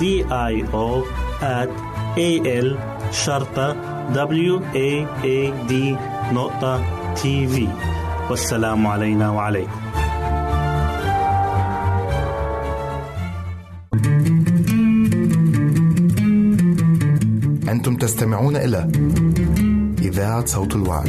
D I O at A L شرطة W A A D نقطة تي في والسلام علينا وعليكم أنتم تستمعون إلى إذاعة صوت الوعد.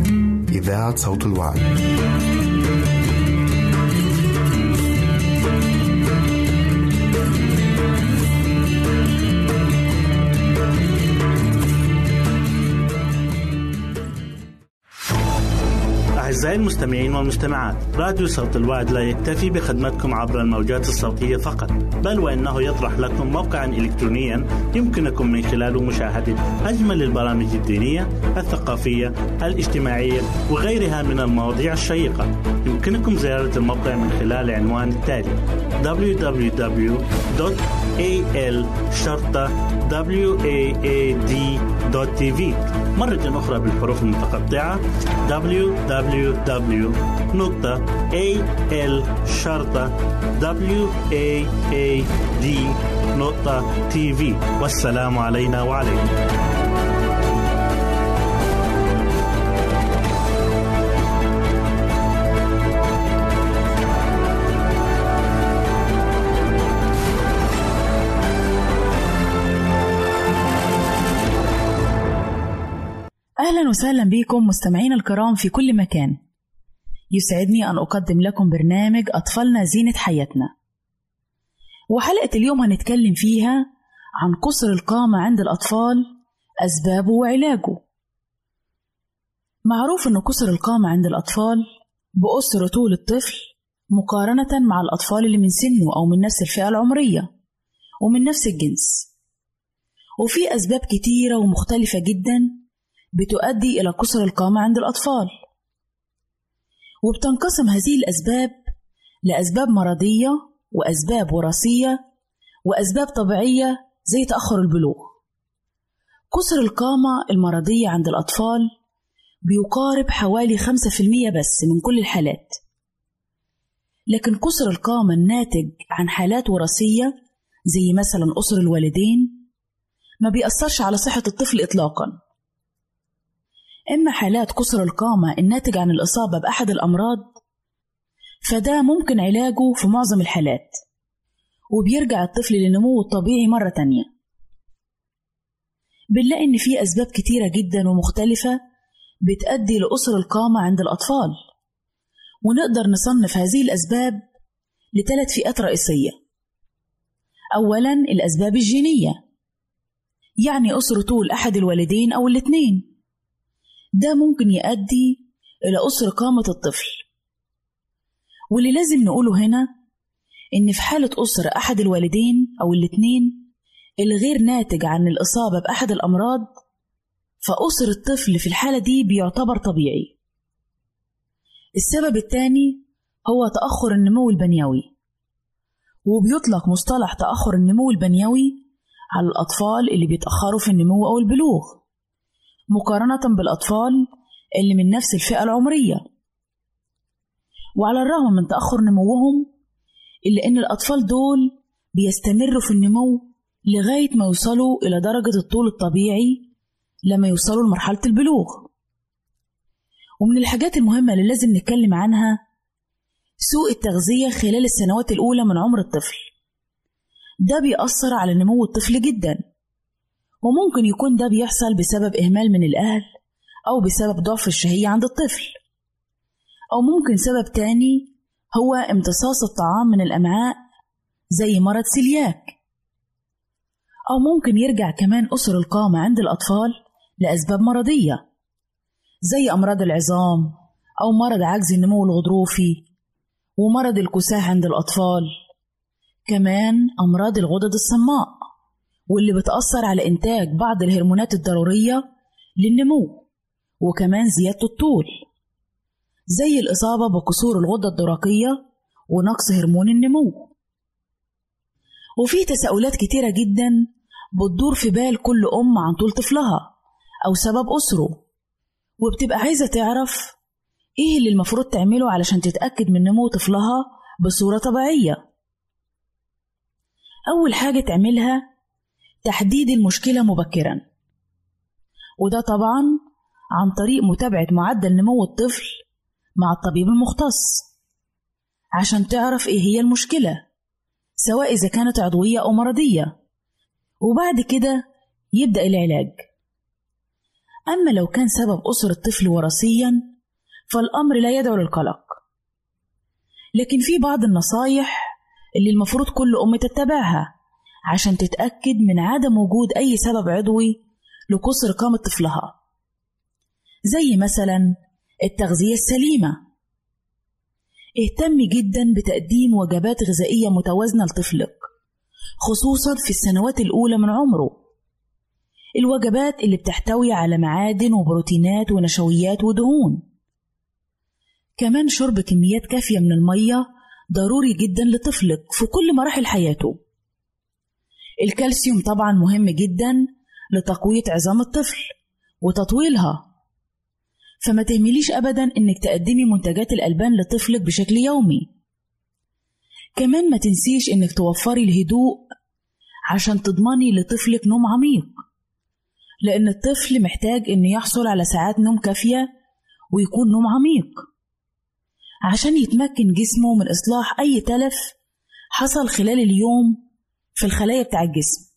إذاعة صوت الوعد. أعزائي المستمعين والمستمعات راديو صوت الوعد لا يكتفي بخدمتكم عبر الموجات الصوتية فقط بل وإنه يطرح لكم موقعا إلكترونيا يمكنكم من خلاله مشاهدة أجمل البرامج الدينية الثقافية الاجتماعية وغيرها من المواضيع الشيقة. يمكنكم زيارة الموقع من خلال العنوان التالي www.al waad.tv مرة أخرى بالحروف المتقطعة www.al-waad.tv والسلام علينا وعليكم. أهلا وسهلا بكم مستمعين الكرام في كل مكان. يسعدني أن أقدم لكم برنامج أطفالنا زينة حياتنا. وحلقة اليوم هنتكلم فيها عن قصر القامة عند الأطفال أسبابه وعلاجه. معروف أن قصر القامة عند الأطفال بقصر طول الطفل مقارنة مع الأطفال اللي من سنه أو من نفس الفئة العمرية ومن نفس الجنس. وفي أسباب كتيرة ومختلفة جدا بتؤدي إلى قصر القامة عند الأطفال. وبتنقسم هذه الأسباب لأسباب مرضية وأسباب وراثية وأسباب طبيعية زي تأخر البلوغ. قصر القامة المرضية عند الأطفال بيقارب حوالي 5% بس من كل الحالات. لكن قصر القامة الناتج عن حالات وراثية زي مثلا قصر الوالدين ما بيأثرش على صحة الطفل إطلاقا. إما حالات قصر القامة الناتج عن الإصابة بأحد الأمراض فده ممكن علاجه في معظم الحالات وبيرجع الطفل لنموه الطبيعي مرة تانية. بنلاقي إن في أسباب كتيرة جدا ومختلفة بتأدي لقصر القامة عند الأطفال ونقدر نصنف هذه الأسباب لثلاث فئات رئيسية. أولا الأسباب الجينية يعني قصر طول أحد الوالدين أو الاتنين ده ممكن يؤدي إلى قصر قامة الطفل. واللي لازم نقوله هنا إن في حالة قصر أحد الوالدين أو الاتنين الغير ناتج عن الإصابة بأحد الأمراض فقصر الطفل في الحالة دي بيعتبر طبيعي. السبب الثاني هو تأخر النمو البنيوي وبيطلق مصطلح تأخر النمو البنيوي على الأطفال اللي بيتأخروا في النمو أو البلوغ. مقارنة بالأطفال اللي من نفس الفئة العمرية. وعلى الرغم من تأخر نموهم إلا إن الأطفال دول بيستمروا في النمو لغاية ما يوصلوا إلى درجة الطول الطبيعي لما يوصلوا لمرحلة البلوغ. ومن الحاجات المهمة اللي لازم نتكلم عنها سوء التغذية خلال السنوات الأولى من عمر الطفل. ده بيأثر على نمو الطفل جدا. وممكن يكون ده بيحصل بسبب إهمال من الأهل أو بسبب ضعف الشهية عند الطفل. أو ممكن سبب تاني هو امتصاص الطعام من الأمعاء زي مرض سيلياك. أو ممكن يرجع كمان قصر القامة عند الأطفال لأسباب مرضية زي أمراض العظام أو مرض عجز النمو الغضروفي ومرض الكساح عند الأطفال. كمان أمراض الغدد الصماء. واللي بتأثر على إنتاج بعض الهرمونات الضرورية للنمو وكمان زيادة الطول زي الإصابة بكسور الغدة الدرقية ونقص هرمون النمو. وفي تساؤلات كتيرة جدا بتدور في بال كل أم عن طول طفلها أو سبب أسره وبتبقى عايزة تعرف إيه اللي المفروض تعمله علشان تتأكد من نمو طفلها بصورة طبيعية. أول حاجة تعملها تحديد المشكلة مبكرا. وده طبعا عن طريق متابعة معدل نمو الطفل مع الطبيب المختص عشان تعرف إيه هي المشكلة سواء إذا كانت عضوية أو مرضية. وبعد كده يبدأ العلاج. أما لو كان سبب أسر الطفل وراثيا فالأمر لا يدعو للقلق. لكن في بعض النصايح اللي المفروض كل أم تتبعها. عشان تتأكد من عدم وجود أي سبب عضوي لقصر قامة طفلها. زي مثلا التغذية السليمة. اهتمي جدا بتقديم وجبات غذائية متوازنة لطفلك خصوصا في السنوات الأولى من عمره. الوجبات اللي بتحتوي على معادن وبروتينات ونشويات ودهون. كمان شرب كميات كافية من المية ضروري جدا لطفلك في كل مراحل حياته. الكالسيوم طبعا مهم جدا لتقوية عظام الطفل وتطويلها. فما تهمليش أبدا إنك تقدمي منتجات الألبان لطفلك بشكل يومي. كمان ما تنسيش إنك توفري الهدوء عشان تضمني لطفلك نوم عميق لأن الطفل محتاج إنه يحصل على ساعات نوم كافية ويكون نوم عميق. عشان يتمكن جسمه من إصلاح أي تلف حصل خلال اليوم في الخلايا بتاع الجسم.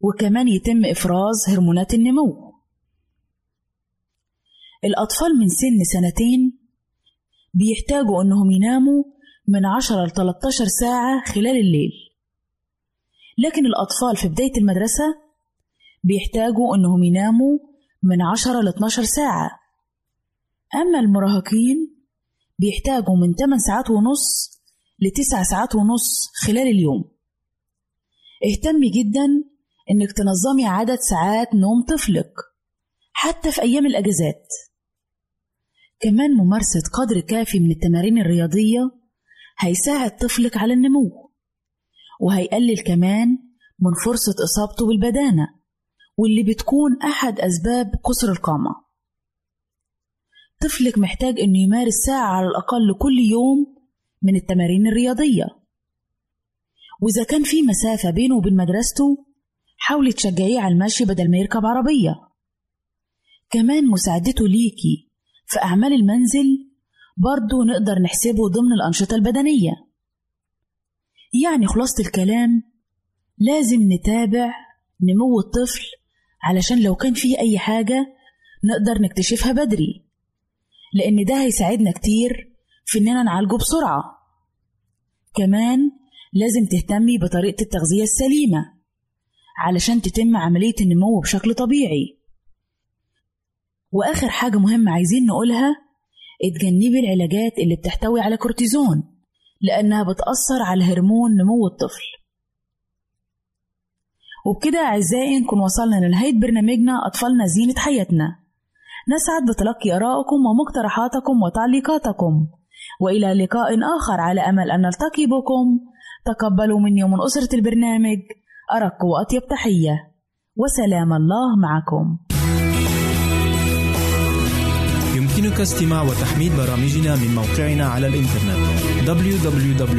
وكمان يتم إفراز هرمونات النمو. الأطفال من سن سنتين بيحتاجوا إنهم يناموا من 10 ل 13 ساعة خلال الليل. لكن الأطفال في بداية المدرسة بيحتاجوا إنهم يناموا من 10 ل 12 ساعة. أما المراهقين بيحتاجوا من 8 ساعات ونص ل 9 ساعات ونص خلال اليوم. اهتمي جدا إنك تنظمي عدد ساعات نوم طفلك حتى في أيام الأجازات. كمان ممارسة قدر كافي من التمارين الرياضية هيساعد طفلك على النمو وهيقلل كمان من فرصة إصابته بالبدانة واللي بتكون أحد أسباب قصر القامة. طفلك محتاج إنه يمارس ساعة على الأقل كل يوم من التمارين الرياضية. وإذا كان في مسافة بينه وبين مدرسته حاولي تشجعيه على المشي بدل ما يركب عربية. كمان مساعدته ليكي في أعمال المنزل برضه نقدر نحسبه ضمن الأنشطة البدنية. يعني خلاصة الكلام لازم نتابع نمو الطفل علشان لو كان فيه أي حاجة نقدر نكتشفها بدري لأن ده هيساعدنا كتير في إننا نعالجه بسرعة. كمان لازم تهتمي بطريقة التغذية السليمة علشان تتم عملية النمو بشكل طبيعي. وآخر حاجة مهمة عايزين نقولها اتجنبي العلاجات اللي بتحتوي على كورتيزون لأنها بتأثر على هرمون نمو الطفل. وبكده أعزائي نكون وصلنا لنهاية برنامجنا أطفالنا زينة حياتنا. نسعد بتلقي آرائكم ومقترحاتكم وتعليقاتكم. وإلى لقاء آخر على أمل أن نلتقي بكم. تقبلوا مني ومن أسرة البرنامج أرق وأطيب تحية. وسلام الله معكم. يمكنك استماع وتحميل برامجنا من موقعنا على الإنترنت www.awr.org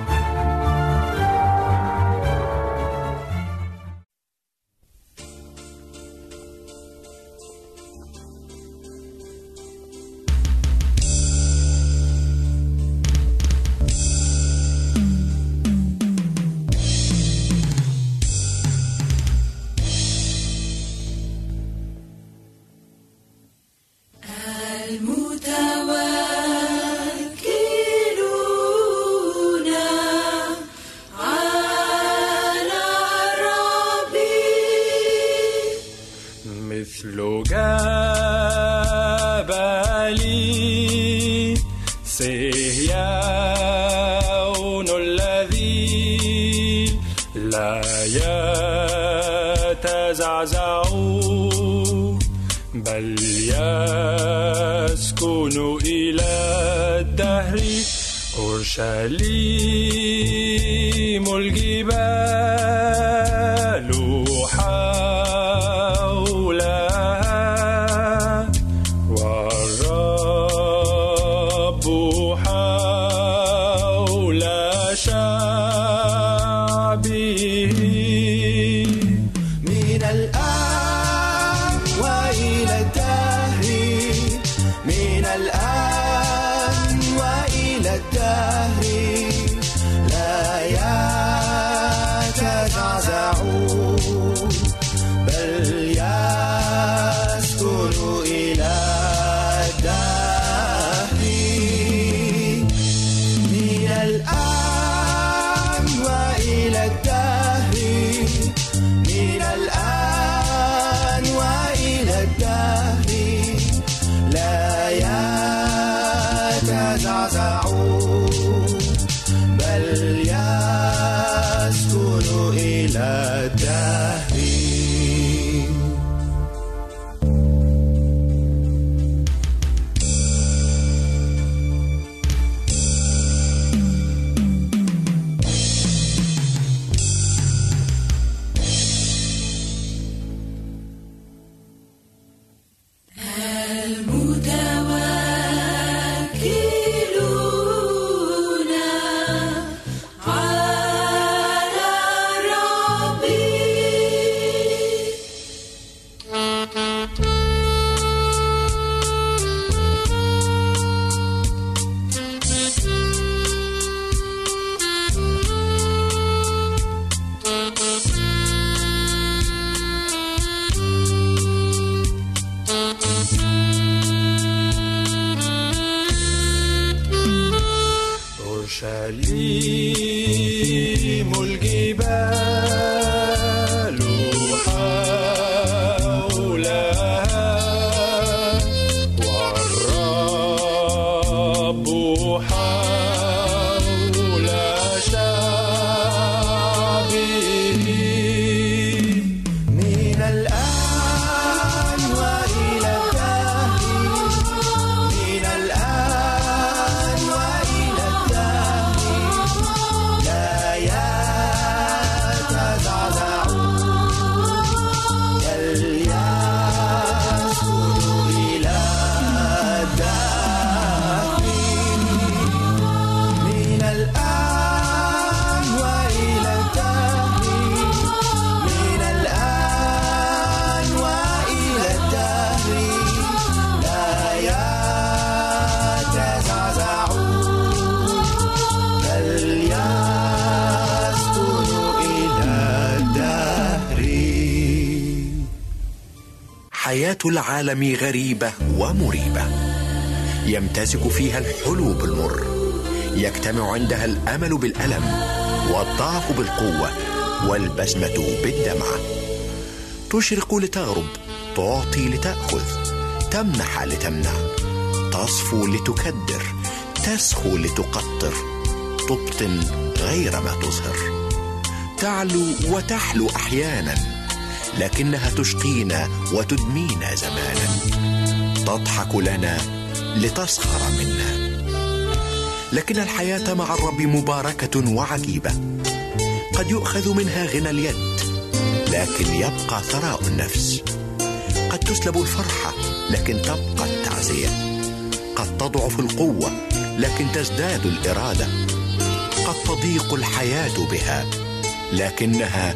العالم غريبة ومريبة. يمتزج فيها الحلو بالمر. يجتمع عندها الأمل بالألم والضعف بالقوة والبسمة بالدمعة تشرق لتغرب تعطي لتأخذ تمنح لتمنع. تصفو لتكدر تسخو لتقطر. تبطن غير ما تظهر. تعلو وتحلو أحيانا. لكنها تشقينا وتدمينا زمانا. تضحك لنا لتسخر منا. لكن الحياة مع الرب مباركة وعجيبة. قد يؤخذ منها غنى اليد لكن يبقى ثراء النفس. قد تسلب الفرحة لكن تبقى التعزية. قد تضعف القوة لكن تزداد الإرادة. قد تضيق الحياة بها لكنها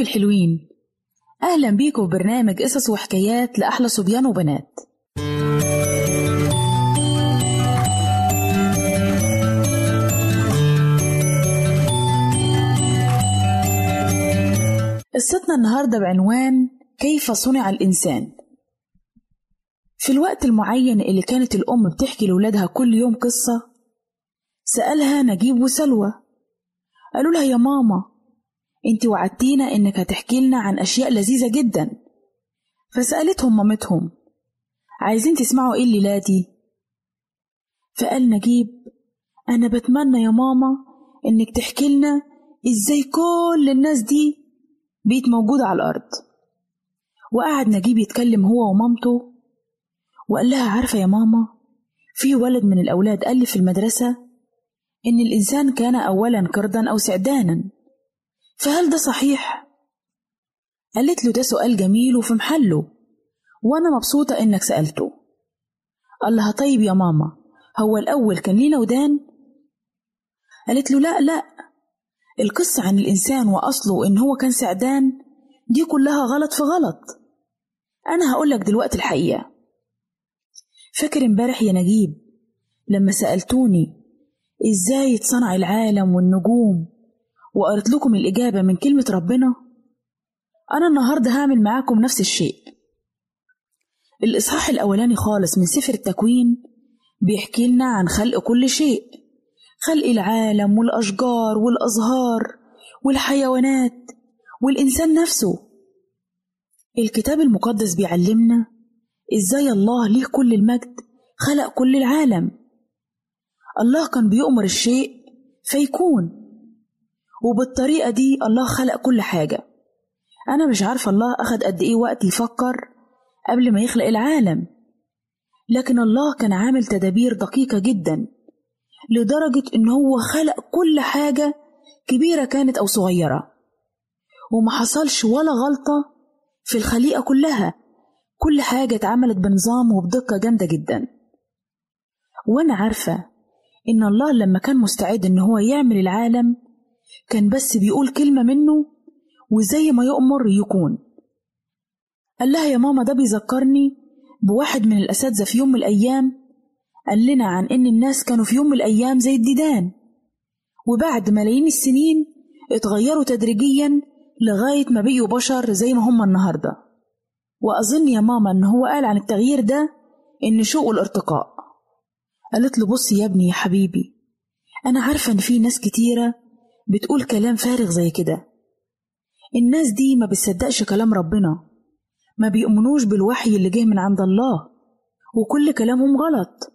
حبايبي الحلوين. أهلا بيكم في برنامج قصص وحكايات لأحلى صبيان وبنات. قصتنا النهاردة بعنوان كيف صنع الإنسان. في الوقت المعين اللي كانت الأم بتحكي لولادها كل يوم قصة سألها نجيب وسلوى. قالوا لها يا ماما انت وعدتينا انك هتحكي لنا عن أشياء لذيذة جدا. فسألتهم مامتهم عايزين تسمعوا إيه الليلة دي؟ فقال نجيب أنا بتمنى يا ماما إنك تحكي لنا إزاي كل الناس دي بقت موجودة على الأرض. وقعد نجيب يتكلم هو ومامته وقال لها عارفة يا ماما في ولد من الأولاد قال لي في المدرسة إن الإنسان كان اولا قردا أو سعدانا. فهل ده صحيح؟ قالت له ده سؤال جميل وفي محله وأنا مبسوطة إنك سألته قال لها طيب يا ماما هو الأول كان لينا ودان؟ قالت له لا لا القصة عن الإنسان وأصله إن هو كان سعدان دي كلها غلط في غلط أنا هقولك دلوقتي الحقيقة فاكر امبارح يا نجيب لما سألتوني إزاي اتصنع العالم والنجوم وقريت لكم الإجابة من كلمة ربنا أنا النهاردة هعمل معاكم نفس الشيء. الإصحاح الأولاني خالص من سفر التكوين بيحكي لنا عن خلق كل شيء خلق العالم والأشجار والأزهار والحيوانات والإنسان نفسه. الكتاب المقدس بيعلمنا إزاي الله ليه كل المجد خلق كل العالم. الله كان بيؤمر الشيء فيكون. وبالطريقة دي الله خلق كل حاجة. أنا مش عارفة الله أخد قد إيه وقت يفكر قبل ما يخلق العالم. لكن الله كان عامل تدابير دقيقة جدا لدرجة إن هو خلق كل حاجة كبيرة كانت أو صغيرة. وما حصلش ولا غلطة في الخليقة كلها. كل حاجة اتعملت بنظام وبدقة جامدة جدا. وأنا عارفة إن الله لما كان مستعد إن هو يعمل العالم كان بس بيقول كلمة منه وزي ما يؤمر يكون. قال لها يا ماما ده بيذكرني بواحد من الأساتذة في يوم من الأيام قال لنا عن إن الناس كانوا في يوم من الأيام زي الديدان. وبعد ملايين السنين اتغيروا تدريجيا لغاية ما بقيوا بشر زي ما هم النهاردة. وأظن يا ماما إن هو قال عن التغيير ده النشوء والارتقاء قالت له بص يا ابني يا حبيبي أنا عارفة إن في ناس كتيرة بتقول كلام فارغ زي كده. الناس دي ما بتصدقش كلام ربنا. ما بيؤمنوش بالوحي اللي جه من عند الله. وكل كلامهم غلط.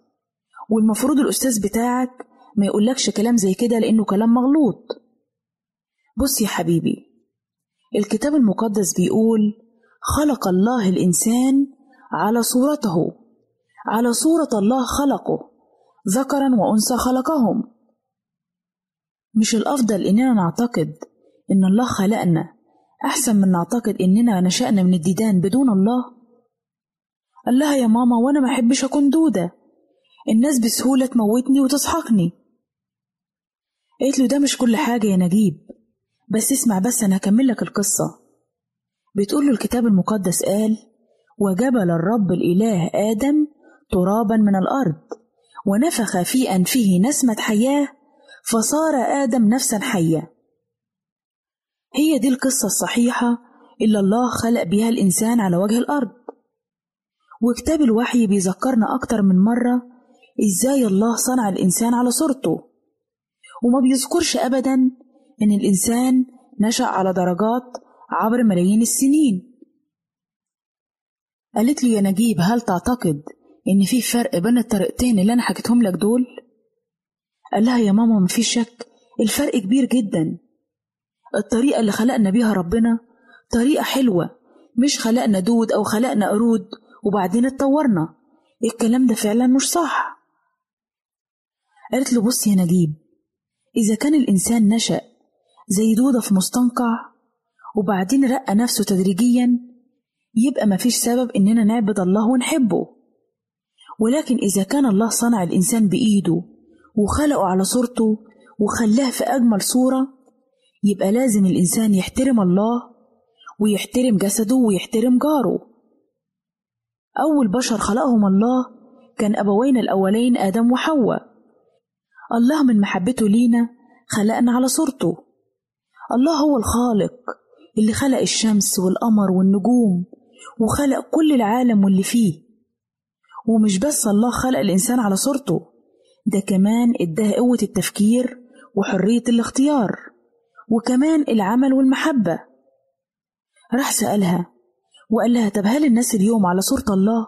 والمفروض الأستاذ بتاعك ما يقولكش كلام زي كده لأنه كلام مغلوط. بص يا حبيبي الكتاب المقدس بيقول خلق الله الإنسان على صورته. على صورة الله خلقه. ذكرا وأنثى خلقهم. مش الأفضل إننا نعتقد إن الله خلقنا أحسن من نعتقد إننا نشأنا من الديدان بدون الله؟ قال لها يا ماما وأنا ما أحبش أكون دودة. الناس بسهولة تموتني وتسحقني. قالت له ده مش كل حاجة يا نجيب. بس اسمع بس أنا هكمل لك القصة. بتقول له الكتاب المقدس قال وجبل الرب الإله آدم ترابا من الأرض ونفخ في أنفه نسمة حياة فصار آدم نفسا حية هي دي القصة الصحيحة اللي الله خلق بيها الإنسان على وجه الأرض. وكتاب الوحي بيذكرنا أكتر من مرة إزاي الله صنع الإنسان على صورته. وما بيذكرش أبدا إن الإنسان نشأ على درجات عبر ملايين السنين. قالت له يا نجيب هل تعتقد إن في فرق بين الطريقتين اللي أنا حكيتهم لك دول؟ قال لها يا ماما مفيش شك. الفرق كبير جدا. الطريقة اللي خلقنا بيها ربنا طريقة حلوة. مش خلقنا دود أو خلقنا قرود وبعدين اتطورنا. الكلام ده فعلا مش صح. قالت له بص يا نجيب إذا كان الإنسان نشأ زي دودة في مستنقع وبعدين رقى نفسه تدريجيا يبقى مفيش سبب إننا نعبد الله ونحبه. ولكن إذا كان الله صنع الإنسان بإيده وخلقه على صورته وخلاه في أجمل صورة يبقى لازم الإنسان يحترم الله ويحترم جسده ويحترم جاره. أول بشر خلقهم الله كان أبوين الأولين آدم وحواء. الله من محبته لينا خلقنا على صورته. الله هو الخالق اللي خلق الشمس والقمر والنجوم وخلق كل العالم واللي فيه. ومش بس الله خلق الإنسان على صورته. ده كمان إداه قوة التفكير وحرية الاختيار وكمان العمل والمحبة. راح سألها وقال لها طب هل الناس اليوم على صورة الله؟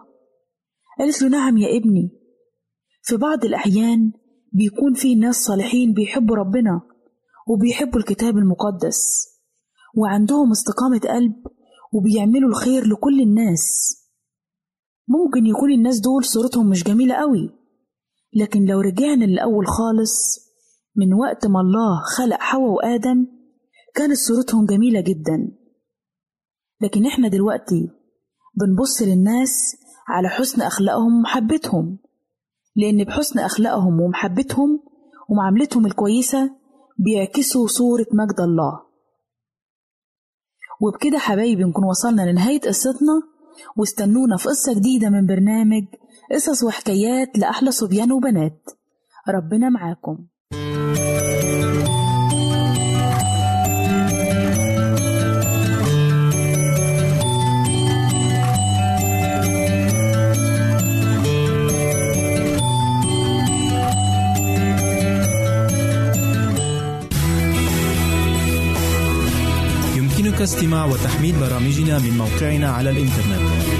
قالت له نعم يا ابني. في بعض الأحيان بيكون في ناس صالحين بيحبوا ربنا وبيحبوا الكتاب المقدس وعندهم استقامة قلب وبيعملوا الخير لكل الناس. ممكن يكون الناس دول صورتهم مش جميلة قوي لكن لو رجعنا للأول خالص من وقت ما الله خلق حواء وآدم كانت صورتهم جميلة جدا. لكن إحنا دلوقتي بنبص للناس على حسن أخلاقهم ومحبتهم لأن بحسن أخلاقهم ومحبتهم ومعاملتهم الكويسة بيعكسوا صورة مجد الله. وبكده حبايبي نكون وصلنا لنهاية قصتنا واستنونا في قصة جديدة من برنامج قصص وحكايات لأحلى صبيان وبنات. ربنا معاكم. يمكنك استماع وتحميل برامجنا من موقعنا على الإنترنت.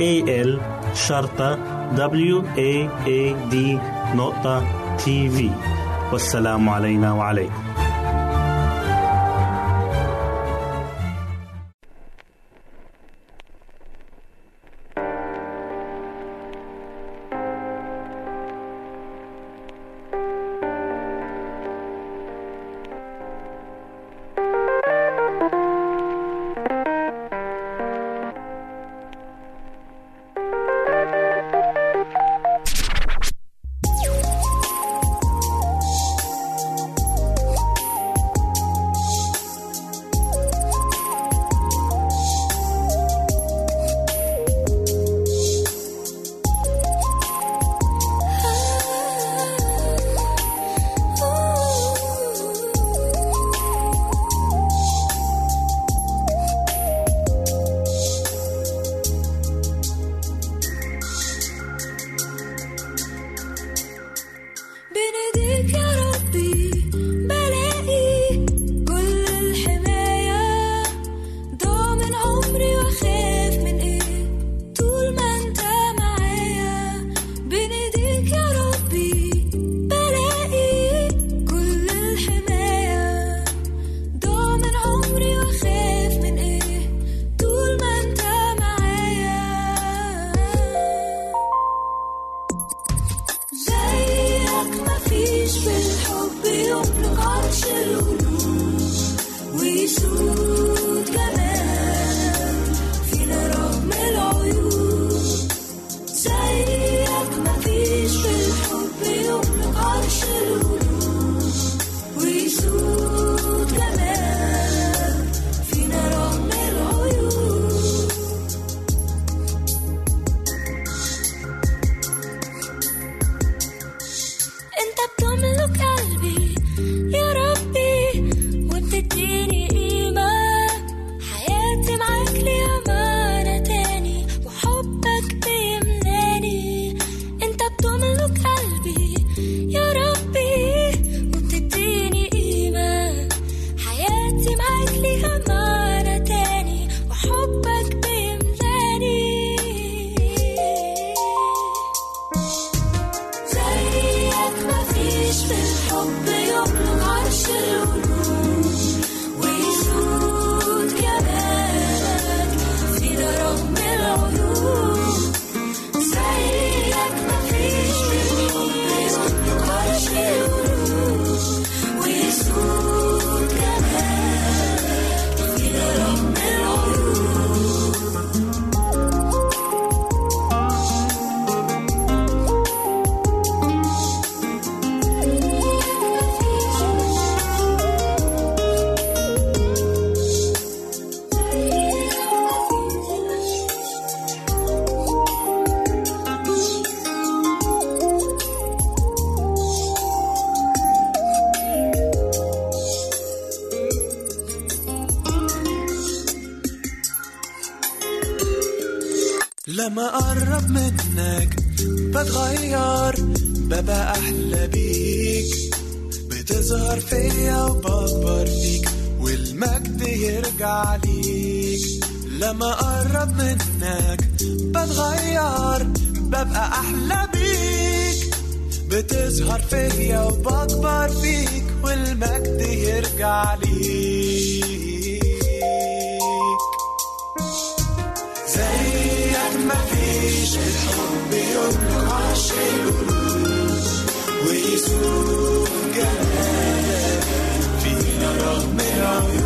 A L شرطة W A A D نقطة تي في والسلام علينا وعليكم. بتغير ببقى أحلى بيك. بتظهر فيا وبكبر فيك والمجد يرجع ليك. لما أقرب منك بتغير ببقى أحلى بيك. بتظهر فيا وبكبر فيك والمجد يرجع ليك. Jésus, gagne, vino los.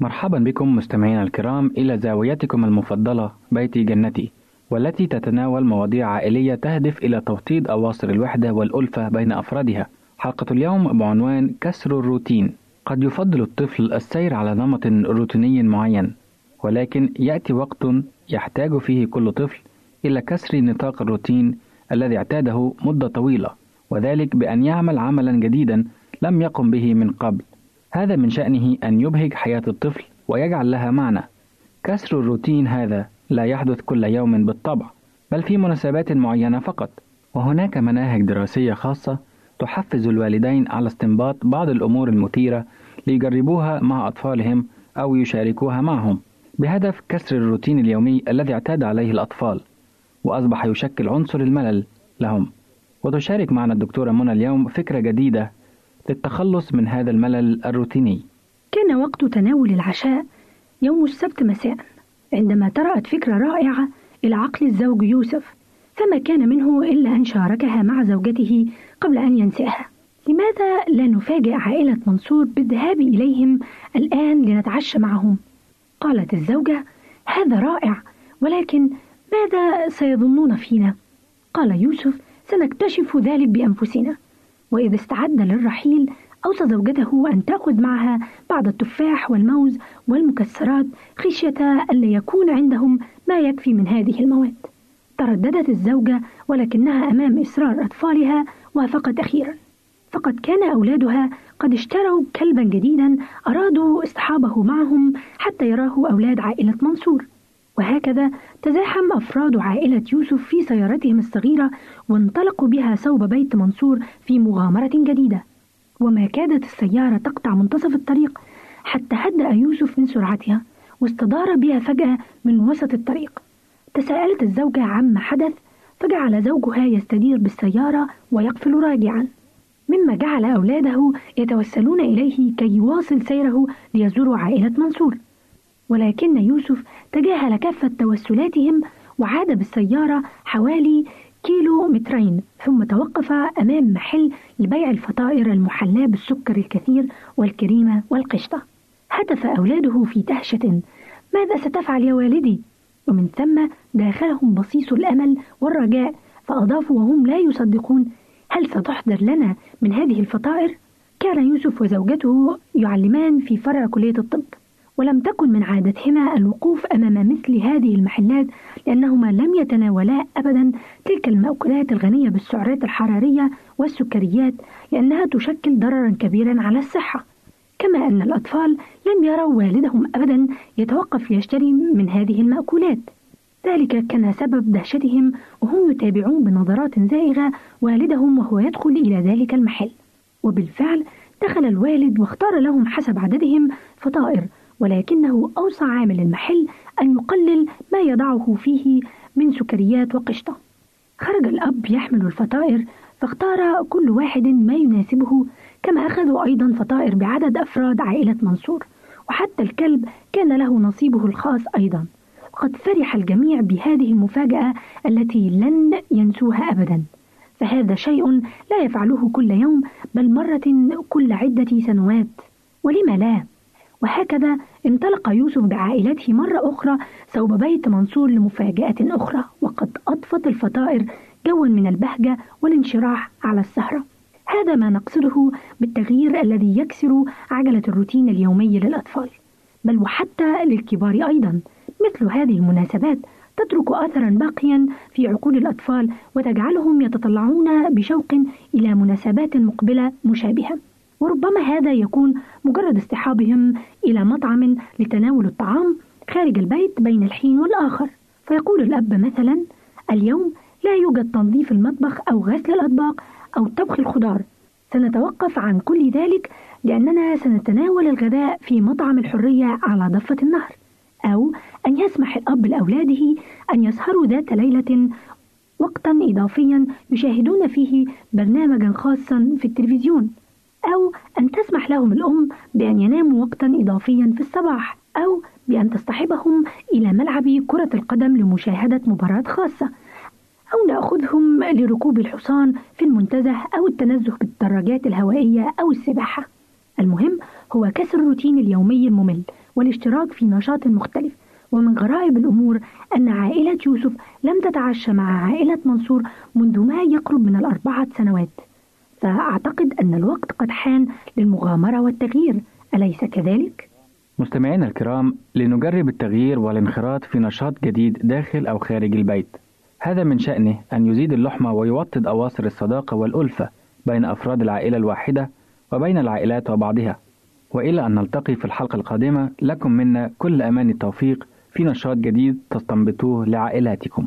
مرحبا بكم مستمعينا الكرام إلى زاويتكم المفضلة بيتي جنتي والتي تتناول مواضيع عائلية تهدف إلى توطيد أواصر الوحدة والألفة بين أفرادها. حلقة اليوم بعنوان كسر الروتين. قد يفضل الطفل السير على نمط روتيني معين ولكن يأتي وقت يحتاج فيه كل طفل إلى كسر نطاق الروتين الذي اعتاده مدة طويلة وذلك بأن يعمل عملا جديدا لم يقم به من قبل. هذا من شأنه أن يبهج حياة الطفل ويجعل لها معنى. كسر الروتين هذا لا يحدث كل يوم بالطبع، بل في مناسبات معينة فقط. وهناك مناهج دراسية خاصة تحفز الوالدين على استنباط بعض الأمور المثيرة ليجربوها مع أطفالهم أو يشاركوها معهم، بهدف كسر الروتين اليومي الذي اعتاد عليه الأطفال، وأصبح يشكل عنصر الملل لهم. وتشارك معنا الدكتورة منى اليوم فكرة جديدة للتخلص من هذا الملل الروتيني كان وقت تناول العشاء يوم السبت مساء عندما طرأت فكرة رائعة إلى عقل الزوج يوسف فما كان منه إلا أن شاركها مع زوجته قبل أن ينساها لماذا لا نفاجئ عائلة منصور بالذهاب إليهم الآن لنتعشى معهم؟ قالت الزوجة هذا رائع ولكن ماذا سيظنون فينا؟ قال يوسف سنكتشف ذلك بأنفسنا وإذا استعد للرحيل أوصى زوجته أن تأخذ معها بعض التفاح والموز والمكسرات خشية ألا يكون عندهم ما يكفي من هذه المواد. ترددت الزوجة ولكنها أمام إصرار أطفالها وافقت أخيرا. فقد كان أولادها قد اشتروا كلبا جديدا أرادوا اصطحابه معهم حتى يراه أولاد عائلة منصور. وهكذا تزاحم أفراد عائلة يوسف في سيارتهم الصغيرة وانطلقوا بها صوب بيت منصور في مغامرة جديدة. وما كادت السيارة تقطع منتصف الطريق حتى هدأ يوسف من سرعتها واستدار بها فجأة من وسط الطريق. تساءلت الزوجة عما حدث فجعل زوجها يستدير بالسيارة ويقفل راجعا. مما جعل أولاده يتوسلون إليه كي يواصل سيره ليزوروا عائلة منصور. ولكن يوسف تجاهل كافة توسلاتهم وعاد بالسيارة حوالي كيلو مترين ثم توقف أمام محل لبيع الفطائر المحلاة بالسكر الكثير والكريمة والقشطة هتف أولاده في دهشة ماذا ستفعل يا والدي؟ ومن ثم داخلهم بصيص الأمل والرجاء فأضافوا وهم لا يصدقون هل ستحضر لنا من هذه الفطائر؟ كان يوسف وزوجته يعلمان في فرع كلية الطب ولم تكن من عادتهما الوقوف أمام مثل هذه المحلات لأنهما لم يتناولا أبدا تلك المأكولات الغنية بالسعرات الحرارية والسكريات لأنها تشكل ضررا كبيرا على الصحة. كما أن الأطفال لم يروا والدهم أبدا يتوقف ليشتري من هذه المأكولات. ذلك كان سبب دهشتهم وهم يتابعون بنظرات زائغة والدهم وهو يدخل إلى ذلك المحل. وبالفعل دخل الوالد واختار لهم حسب عددهم فطائر ولكنه أوصى عامل المحل أن يقلل ما يضعه فيه من سكريات وقشطة. خرج الأب يحمل الفطائر فاختار كل واحد ما يناسبه كما أخذوا أيضا فطائر بعدد أفراد عائلة منصور. وحتى الكلب كان له نصيبه الخاص أيضا. وقد فرح الجميع بهذه المفاجأة التي لن ينسوها أبدا. فهذا شيء لا يفعله كل يوم بل مرة كل عدة سنوات. ولم لا؟ وهكذا انطلق يوسف بعائلته مرة أخرى صوب بيت منصور لمفاجأة أخرى وقد أضفت الفطائر جوا من البهجة والانشراح على السهرة. هذا ما نقصده بالتغيير الذي يكسر عجلة الروتين اليومي للأطفال. بل وحتى للكبار أيضا. مثل هذه المناسبات تترك أثرا باقيا في عقول الأطفال وتجعلهم يتطلعون بشوق إلى مناسبات مقبلة مشابهة. وربما هذا يكون مجرد اصطحابهم إلى مطعم لتناول الطعام خارج البيت بين الحين والآخر. فيقول الأب مثلا اليوم لا يوجد تنظيف المطبخ أو غسل الأطباق أو طبخ الخضار. سنتوقف عن كل ذلك لأننا سنتناول الغداء في مطعم الحرية على ضفة النهر. أو أن يسمح الأب لأولاده أن يسهروا ذات ليلة وقتا إضافيا يشاهدون فيه برنامجا خاصا في التلفزيون. أو أن تسمح لهم الأم بأن يناموا وقتا إضافيا في الصباح أو بأن تصطحبهم إلى ملعب كرة القدم لمشاهدة مباراة خاصة أو نأخذهم لركوب الحصان في المنتزه أو التنزه بالدراجات الهوائية أو السباحة. المهم هو كسر الروتين اليومي الممل والاشتراك في نشاط مختلف. ومن غرائب الأمور أن عائلة يوسف لم تتعشى مع عائلة منصور منذ ما يقرب من الأربعة سنوات. فأعتقد أن الوقت قد حان للمغامرة والتغيير. أليس كذلك؟ مستمعينا الكرام لنجرب التغيير والانخراط في نشاط جديد داخل أو خارج البيت. هذا من شأنه أن يزيد اللحمة ويوطد أواصر الصداقة والألفة بين أفراد العائلة الواحدة وبين العائلات وبعضها. وإلى أن نلتقي في الحلقة القادمة لكم منا كل أمان التوفيق في نشاط جديد تستنبطوه لعائلاتكم.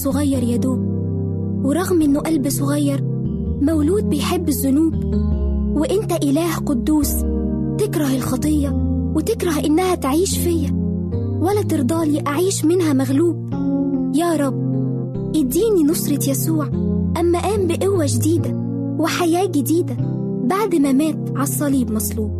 صغير يا دوب ورغم إنه قلب صغير مولود بيحب الذنوب. وإنت إله قدوس تكره الخطية وتكره إنها تعيش فيا. ولا ترضالي أعيش منها مغلوب. يا رب إديني نصرة يسوع. أما قام بقوة جديدة وحياة جديدة بعد ما مات على الصليب مصلوب.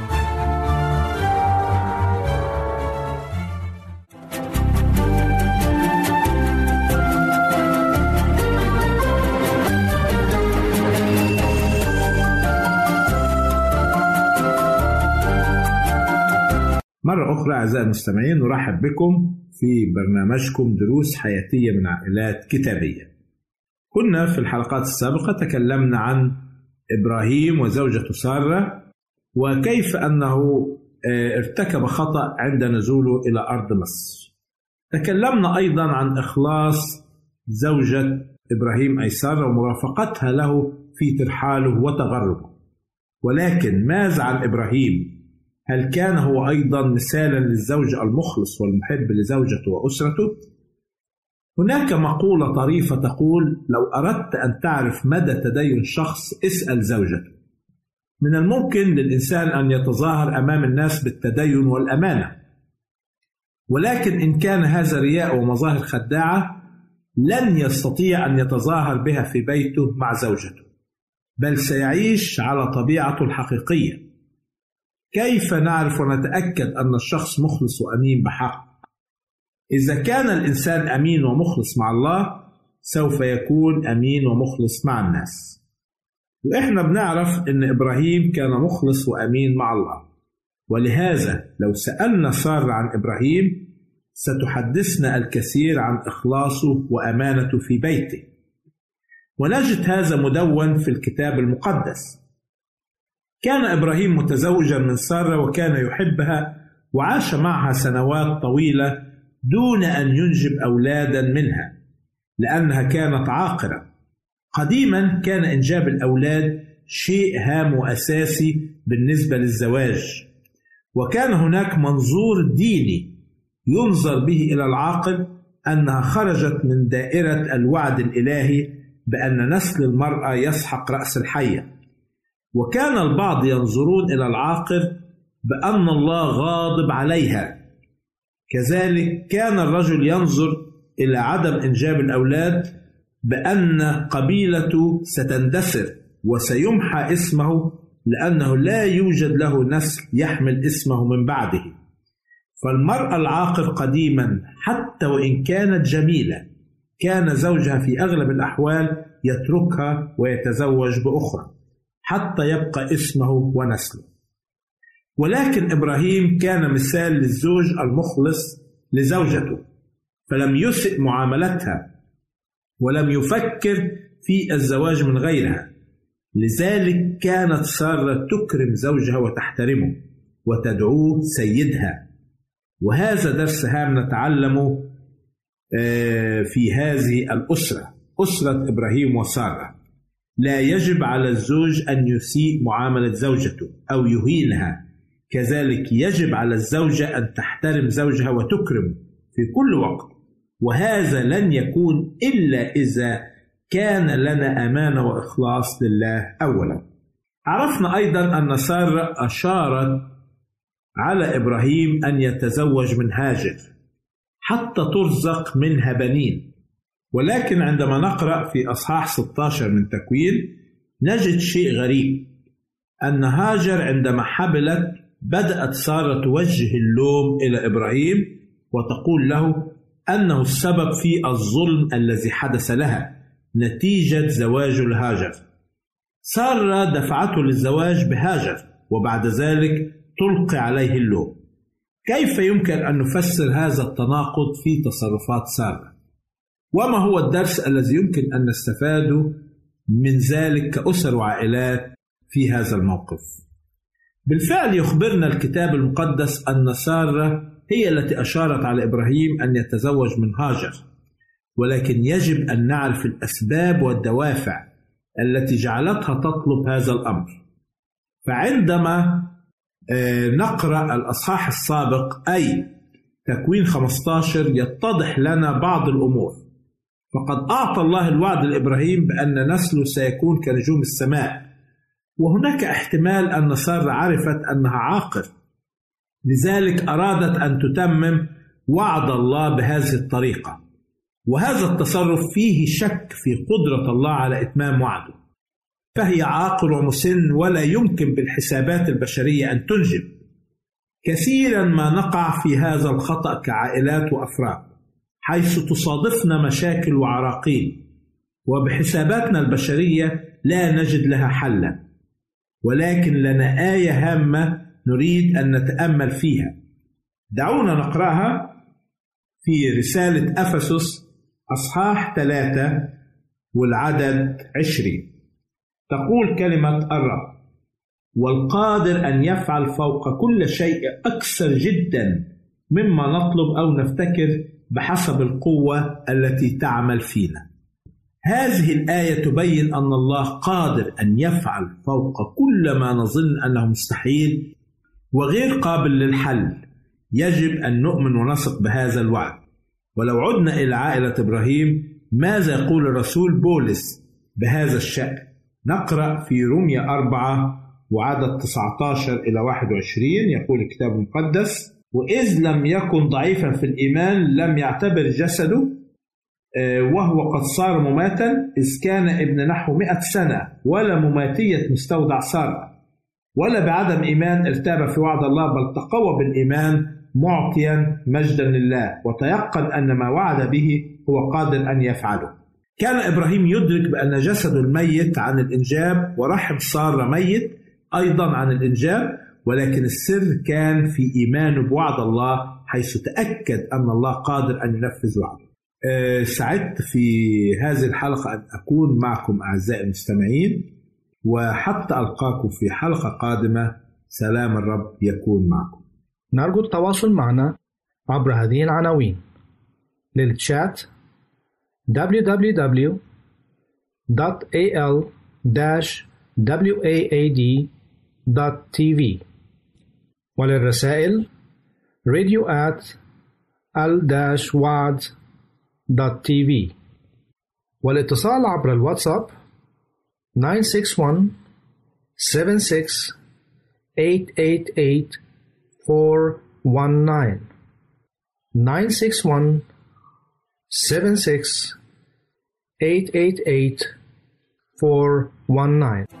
أخرى أعزائي المستمعين نرحب بكم في برنامجكم دروس حياتية من عائلات كتابية. كنا في الحلقات السابقة تكلمنا عن إبراهيم وزوجته سارة وكيف أنه ارتكب خطأ عند نزوله إلى أرض مصر. تكلمنا أيضا عن إخلاص زوجة إبراهيم أي سارة ومرافقتها له في ترحاله وتغربه. ولكن ماذا عن إبراهيم؟ هل كان هو أيضا مثالا للزوج المخلص والمحب لزوجته وأسرته؟ هناك مقولة طريفة تقول لو أردت أن تعرف مدى تدين شخص اسأل زوجته. من الممكن للإنسان أن يتظاهر أمام الناس بالتدين والأمانة. ولكن إن كان هذا رياء ومظاهر خداعة لن يستطيع أن يتظاهر بها في بيته مع زوجته بل سيعيش على طبيعته الحقيقية. كيف نعرف ونتأكد أن الشخص مخلص وأمين بحق؟ إذا كان الإنسان أمين ومخلص مع الله سوف يكون أمين ومخلص مع الناس. وإحنا بنعرف أن إبراهيم كان مخلص وأمين مع الله. ولهذا لو سألنا سارة عن إبراهيم ستحدثنا الكثير عن إخلاصه وأمانته في بيته. ونجد هذا مدون في الكتاب المقدس. كان إبراهيم متزوجا من سارة وكان يحبها وعاش معها سنوات طويلة دون أن ينجب أولادا منها لأنها كانت عاقرة. قديما كان إنجاب الأولاد شيء هام وأساسي بالنسبة للزواج. وكان هناك منظور ديني ينظر به إلى العاقل أنها خرجت من دائرة الوعد الإلهي بأن نسل المرأة يسحق رأس الحية. وكان البعض ينظرون إلى العاقر بأن الله غاضب عليها. كذلك كان الرجل ينظر إلى عدم إنجاب الأولاد بأن قبيلته ستندثر وسيمحى اسمه لأنه لا يوجد له نسل يحمل اسمه من بعده. فالمرأة العاقر قديما حتى وإن كانت جميلة كان زوجها في أغلب الأحوال يتركها ويتزوج بأخرى. حتى يبقى اسمه ونسله. ولكن إبراهيم كان مثال للزوج المخلص لزوجته فلم يسئ معاملتها ولم يفكر في الزواج من غيرها. لذلك كانت سارة تكرم زوجها وتحترمه وتدعوه سيدها. وهذا درس هام نتعلمه في هذه الأسرة أسرة إبراهيم وسارة. لا يجب على الزوج أن يسيء معاملة زوجته أو يهينها. كذلك يجب على الزوجة أن تحترم زوجها وتكرمه في كل وقت. وهذا لن يكون إلا إذا كان لنا امانه وإخلاص لله اولا. عرفنا أيضا أن سارة أشارت على إبراهيم أن يتزوج من هاجر حتى ترزق منها بنين. ولكن عندما نقرأ في أصحاح 16 من تكوين نجد شيء غريب. أن هاجر عندما حبلت بدأت سارة توجه اللوم إلى إبراهيم وتقول له أنه السبب في الظلم الذي حدث لها نتيجة زواجه لهاجر سارة دفعته للزواج بهاجر وبعد ذلك تلقي عليه اللوم. كيف يمكن أن نفسر هذا التناقض في تصرفات سارة؟ وما هو الدرس الذي يمكن أن نستفاده من ذلك كأسر وعائلات في هذا الموقف؟ بالفعل يخبرنا الكتاب المقدس أن سارة هي التي أشارت على إبراهيم أن يتزوج من هاجر ولكن يجب أن نعرف الأسباب والدوافع التي جعلتها تطلب هذا الأمر. فعندما آه، نقرأ الأصحاح السابق أي تكوين 15 يتضح لنا بعض الأمور. فقد أعطى الله الوعد لإبراهيم بأن نسله سيكون كنجوم السماء. وهناك احتمال أن سارة عرفت أنها عاقر. لذلك أرادت أن تتمم وعد الله بهذه الطريقة. وهذا التصرف فيه شك في قدرة الله على إتمام وعده. فهي عاقل ومسن ولا يمكن بالحسابات البشرية أن تنجب. كثيرا ما نقع في هذا الخطأ كعائلات وأفراد. حيث تصادفنا مشاكل وعراقيل وبحساباتنا البشرية لا نجد لها حلا ولكن لنا آية هامة نريد أن نتأمل فيها. دعونا نقرأها في رسالة أفسس أصحاح ثلاثة والعدد عشرين. تقول كلمة الرب والقادر أن يفعل فوق كل شيء أكثر جدا مما نطلب أو نفتكر بحسب القوة التي تعمل فينا. هذه الآية تبين أن الله قادر أن يفعل فوق كل ما نظن أنه مستحيل وغير قابل للحل يجب أن نؤمن ونثق بهذا الوعد. ولو عدنا إلى عائلة إبراهيم ماذا يقول الرسول بولس بهذا الشأن؟ نقرأ في روميا أربعة وعدد 19 إلى 21 يقول الكتاب المقدس وإذ لم يكن ضعيفا في الإيمان لم يعتبر جسده آه، وهو قد صار مماتا إذ كان ابن نحو مئة سنة ولا مماتية مستودع سارة ولا بعدم إيمان ارتاب في وعد الله بل تقوى بالإيمان معطيا مجدا لله. وتيقن أن ما وعد به هو قادر أن يفعله. كان إبراهيم يدرك بأن جسده الميت عن الإنجاب ورحم سارة ميت أيضا عن الإنجاب. ولكن السر كان في إيمانه بوعد الله حيث تأكد أن الله قادر أن ينفذ وعده. أه سعدت في هذه الحلقة أن أكون معكم أعزائي المستمعين وحتى ألقاكم في حلقة قادمة. سلام الرب يكون معكم. نرجو التواصل معنا عبر هذه العناوين. للتشات www.al-waad.tv وللرسائل radio at al-waad.tv والاتصال عبر الواتساب 961 76 888 419 961 76 888 419